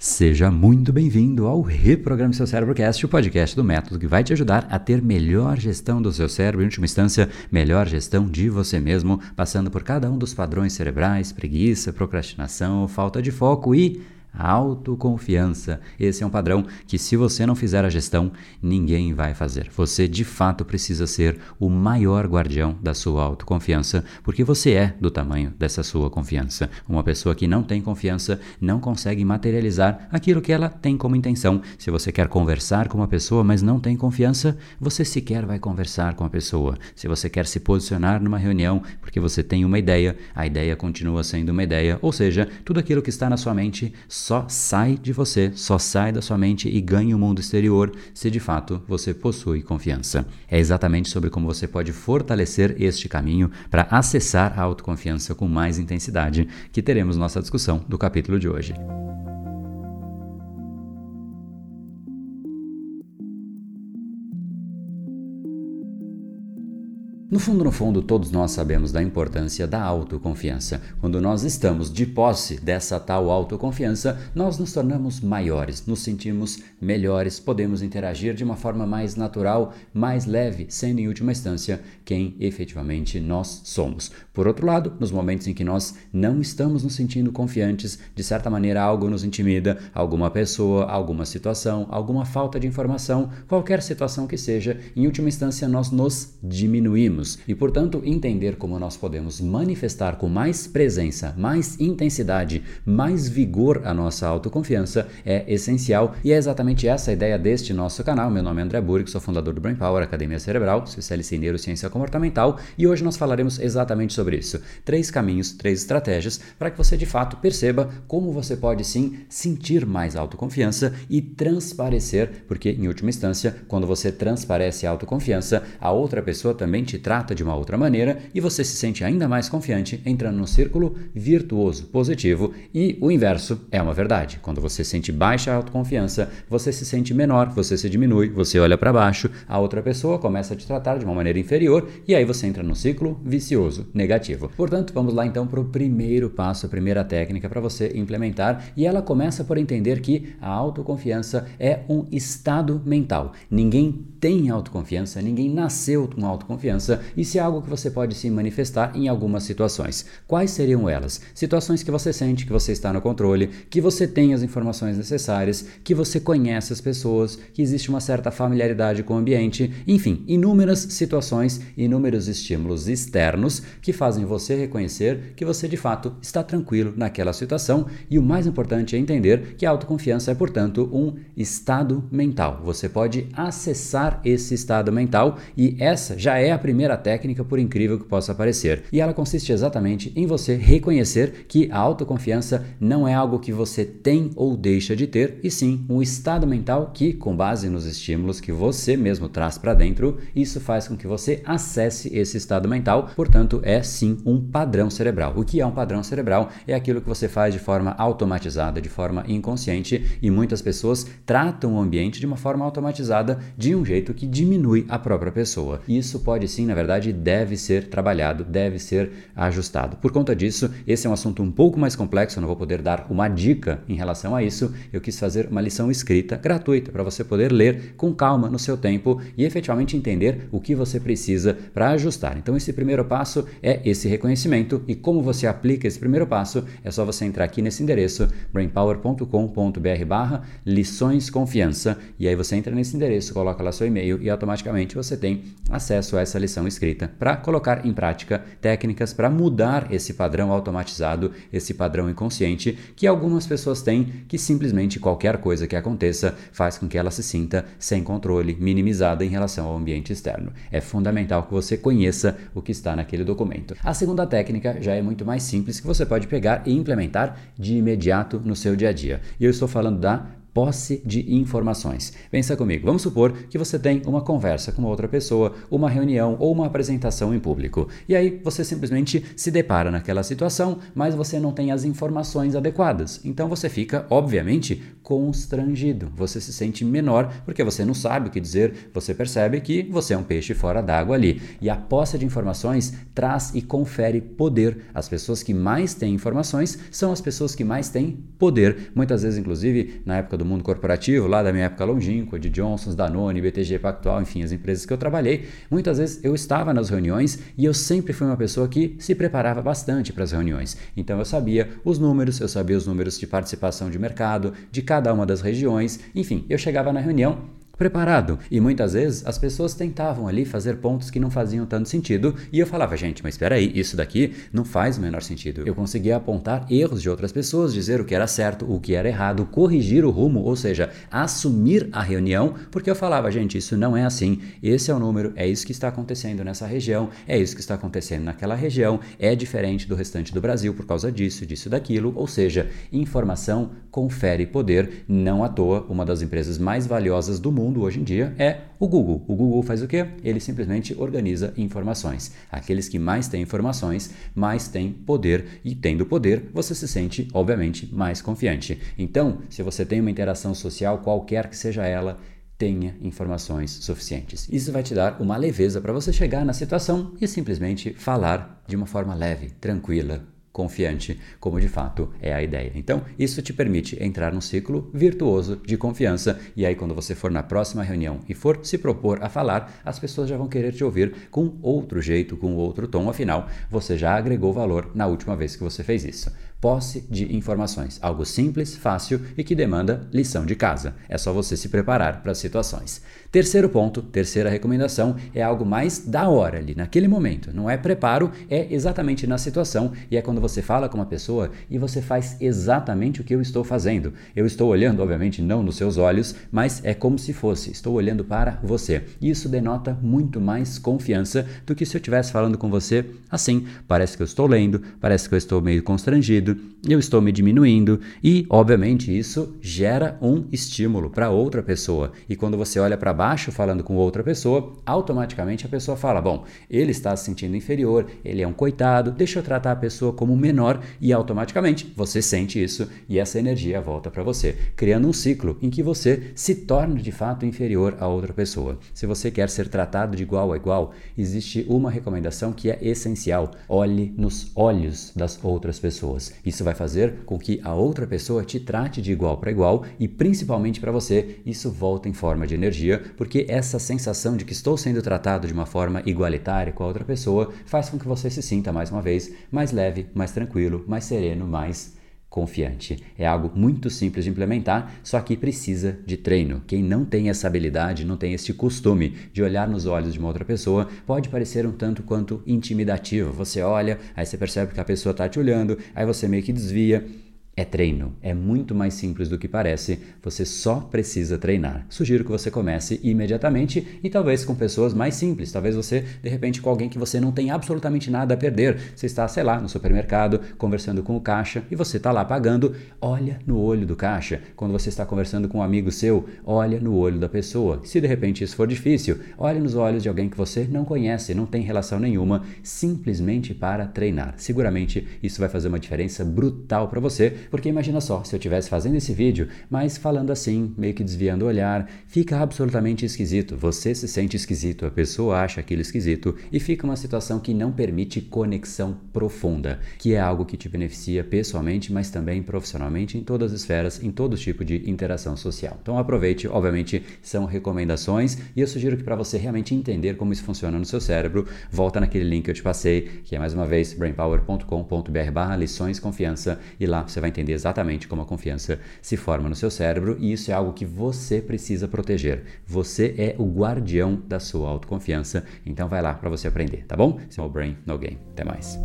Seja muito bem-vindo ao Reprograme Seu Cérebrocast, o podcast do método que vai te ajudar a ter melhor gestão do seu cérebro, em última instância, melhor gestão de você mesmo, passando por cada um dos padrões cerebrais, preguiça, procrastinação, falta de foco e autoconfiança. Esse é um padrão que, se você não fizer a gestão, ninguém vai fazer. Você, de fato, precisa ser o maior guardião da sua autoconfiança, porque você é do tamanho dessa sua confiança. Uma pessoa que não tem confiança não consegue materializar aquilo que ela tem como intenção. Se você quer conversar com uma pessoa, mas não tem confiança, você sequer vai conversar com a pessoa. Se você quer se posicionar numa reunião porque você tem uma ideia, a ideia continua sendo uma ideia, ou seja, tudo aquilo que está na sua mente só sai de você, só sai da sua mente e ganha o mundo exterior se de fato você possui confiança. É exatamente sobre como você pode fortalecer este caminho para acessar a autoconfiança com mais intensidade que teremos nossa discussão do capítulo de hoje. No fundo, no fundo, todos nós sabemos da importância da autoconfiança. Quando nós estamos de posse dessa tal autoconfiança, nós nos tornamos maiores, nos sentimos melhores, podemos interagir de uma forma mais natural, mais leve, sendo em última instância quem efetivamente nós somos. Por outro lado, nos momentos em que nós não estamos nos sentindo confiantes, de certa maneira algo nos intimida, alguma pessoa, alguma situação, alguma falta de informação, qualquer situação que seja, em última instância nós nos diminuímos e, portanto, entender como nós podemos manifestar com mais presença, mais intensidade, mais vigor a nossa autoconfiança é essencial e é exatamente essa a ideia deste nosso canal. Meu nome é André Burg, sou fundador do Brain Power Academia Cerebral, especialista em neurociência comportamental e hoje nós falaremos exatamente sobre isso. Três caminhos, três estratégias para que você de fato perceba como você pode sim sentir mais autoconfiança e transparecer, porque em última instância, quando você transparece a autoconfiança, a outra pessoa também te trata de uma outra maneira e você se sente ainda mais confiante entrando no círculo virtuoso positivo e o inverso é uma verdade. Quando você sente baixa autoconfiança, você se sente menor, você se diminui, você olha para baixo, a outra pessoa começa a te tratar de uma maneira inferior e aí você entra no ciclo vicioso negativo. Portanto, vamos lá então para o primeiro passo, a primeira técnica para você implementar e ela começa por entender que a autoconfiança é um estado mental. Ninguém tem autoconfiança, ninguém nasceu com autoconfiança, isso é algo que você pode se manifestar em algumas situações. Quais seriam elas? Situações que você sente que você está no controle, que você tem as informações necessárias, que você conhece as pessoas, que existe uma certa familiaridade com o ambiente, enfim, inúmeras situações, inúmeros estímulos externos que fazem você reconhecer que você de fato está tranquilo naquela situação e o mais importante é entender que a autoconfiança é, portanto, um estado mental. Você pode acessar esse estado mental e essa já é a primeira técnica, por incrível que possa parecer. E ela consiste exatamente em você reconhecer que a autoconfiança não é algo que você tem ou deixa de ter, e sim um estado mental que, com base nos estímulos que você mesmo traz para dentro, isso faz com que você acesse esse estado mental. Portanto, é sim um padrão cerebral. O que é um padrão cerebral? É aquilo que você faz de forma automatizada, de forma inconsciente, e muitas pessoas tratam o ambiente de uma forma automatizada de um jeito que diminui a própria pessoa. Isso pode sim, na verdade, deve ser trabalhado, deve ser ajustado. Por conta disso, esse é um assunto um pouco mais complexo, eu não vou poder dar uma dica em relação a isso. Eu quis fazer uma lição escrita gratuita para você poder ler com calma no seu tempo e efetivamente entender o que você precisa para ajustar. Então, esse primeiro passo é esse reconhecimento e como você aplica esse primeiro passo é só você entrar aqui nesse endereço brainpower.com.br/barra lições confiança e aí você entra nesse endereço, coloca lá seu e-mail e automaticamente você tem acesso a essa lição escrita para colocar em prática técnicas para mudar esse padrão automatizado, esse padrão inconsciente que algumas pessoas têm, que simplesmente qualquer coisa que aconteça faz com que ela se sinta sem controle, minimizada em relação ao ambiente externo. É fundamental que você conheça o que está naquele documento. A segunda técnica já é muito mais simples que você pode pegar e implementar de imediato no seu dia a dia. E eu estou falando da posse de informações. Pensa comigo, vamos supor que você tem uma conversa com outra pessoa, uma reunião ou uma apresentação em público. E aí você simplesmente se depara naquela situação, mas você não tem as informações adequadas. Então você fica, obviamente, constrangido, você se sente menor porque você não sabe o que dizer, você percebe que você é um peixe fora d'água ali. E a posse de informações traz e confere poder. As pessoas que mais têm informações são as pessoas que mais têm poder. Muitas vezes, inclusive, na época do mundo corporativo, lá da minha época longínqua, de Johnson's, Danone, BTG Pactual, enfim, as empresas que eu trabalhei, muitas vezes eu estava nas reuniões e eu sempre fui uma pessoa que se preparava bastante para as reuniões. Então eu sabia os números, eu sabia os números de participação de mercado, de cada uma das regiões, enfim, eu chegava na reunião preparado. E muitas vezes as pessoas tentavam ali fazer pontos que não faziam tanto sentido e eu falava, gente, mas espera aí, isso daqui não faz o menor sentido. Eu conseguia apontar erros de outras pessoas, dizer o que era certo, o que era errado, corrigir o rumo, ou seja, assumir a reunião, porque eu falava, gente, isso não é assim. Esse é o número, é isso que está acontecendo nessa região, é isso que está acontecendo naquela região, é diferente do restante do Brasil por causa disso, disso, daquilo, ou seja, informação confere poder, não à toa, uma das empresas mais valiosas do mundo mundo hoje em dia é o Google. O Google faz o quê? Ele simplesmente organiza informações. Aqueles que mais têm informações, mais têm poder e tendo poder, você se sente, obviamente, mais confiante. Então, se você tem uma interação social, qualquer que seja ela, tenha informações suficientes. Isso vai te dar uma leveza para você chegar na situação e simplesmente falar de uma forma leve, tranquila, confiante, como de fato é a ideia. Então, isso te permite entrar num ciclo virtuoso de confiança e aí quando você for na próxima reunião e for se propor a falar, as pessoas já vão querer te ouvir com outro jeito, com outro tom, afinal, você já agregou valor na última vez que você fez isso. Posse de informações, algo simples, fácil e que demanda lição de casa. É só você se preparar para as situações. Terceiro ponto, terceira recomendação é algo mais da hora ali, naquele momento. Não é preparo, é exatamente na situação e é quando você fala com uma pessoa e você faz exatamente o que eu estou fazendo. Eu estou olhando, obviamente, não nos seus olhos, mas é como se fosse, estou olhando para você. Isso denota muito mais confiança do que se eu estivesse falando com você assim. Parece que eu estou lendo, parece que eu estou meio constrangido eu estou me diminuindo e, obviamente, isso gera um estímulo para outra pessoa. E quando você olha para baixo falando com outra pessoa, automaticamente a pessoa fala: Bom, ele está se sentindo inferior, ele é um coitado, deixa eu tratar a pessoa como menor e automaticamente você sente isso e essa energia volta para você, criando um ciclo em que você se torna de fato inferior a outra pessoa. Se você quer ser tratado de igual a igual, existe uma recomendação que é essencial: olhe nos olhos das outras pessoas. Isso vai fazer com que a outra pessoa te trate de igual para igual e principalmente para você, isso volta em forma de energia, porque essa sensação de que estou sendo tratado de uma forma igualitária com a outra pessoa faz com que você se sinta mais uma vez mais leve, mais tranquilo, mais sereno, mais confiante. É algo muito simples de implementar, só que precisa de treino. Quem não tem essa habilidade, não tem este costume de olhar nos olhos de uma outra pessoa, pode parecer um tanto quanto intimidativo. Você olha, aí você percebe que a pessoa está te olhando, aí você meio que desvia é treino, é muito mais simples do que parece, você só precisa treinar. Sugiro que você comece imediatamente e talvez com pessoas mais simples, talvez você, de repente, com alguém que você não tem absolutamente nada a perder. Você está, sei lá, no supermercado, conversando com o caixa e você está lá pagando, olha no olho do caixa. Quando você está conversando com um amigo seu, olha no olho da pessoa. Se de repente isso for difícil, olhe nos olhos de alguém que você não conhece, não tem relação nenhuma, simplesmente para treinar. Seguramente isso vai fazer uma diferença brutal para você porque imagina só, se eu estivesse fazendo esse vídeo, mas falando assim, meio que desviando o olhar, fica absolutamente esquisito. Você se sente esquisito, a pessoa acha aquilo esquisito e fica uma situação que não permite conexão profunda, que é algo que te beneficia pessoalmente, mas também profissionalmente em todas as esferas, em todo tipo de interação social. Então aproveite, obviamente são recomendações e eu sugiro que para você realmente entender como isso funciona no seu cérebro, volta naquele link que eu te passei, que é mais uma vez brainpower.com.br/lições confiança e lá você vai entender exatamente como a confiança se forma no seu cérebro e isso é algo que você precisa proteger. Você é o guardião da sua autoconfiança, então vai lá para você aprender, tá bom? Small Brain, No Game. Até mais.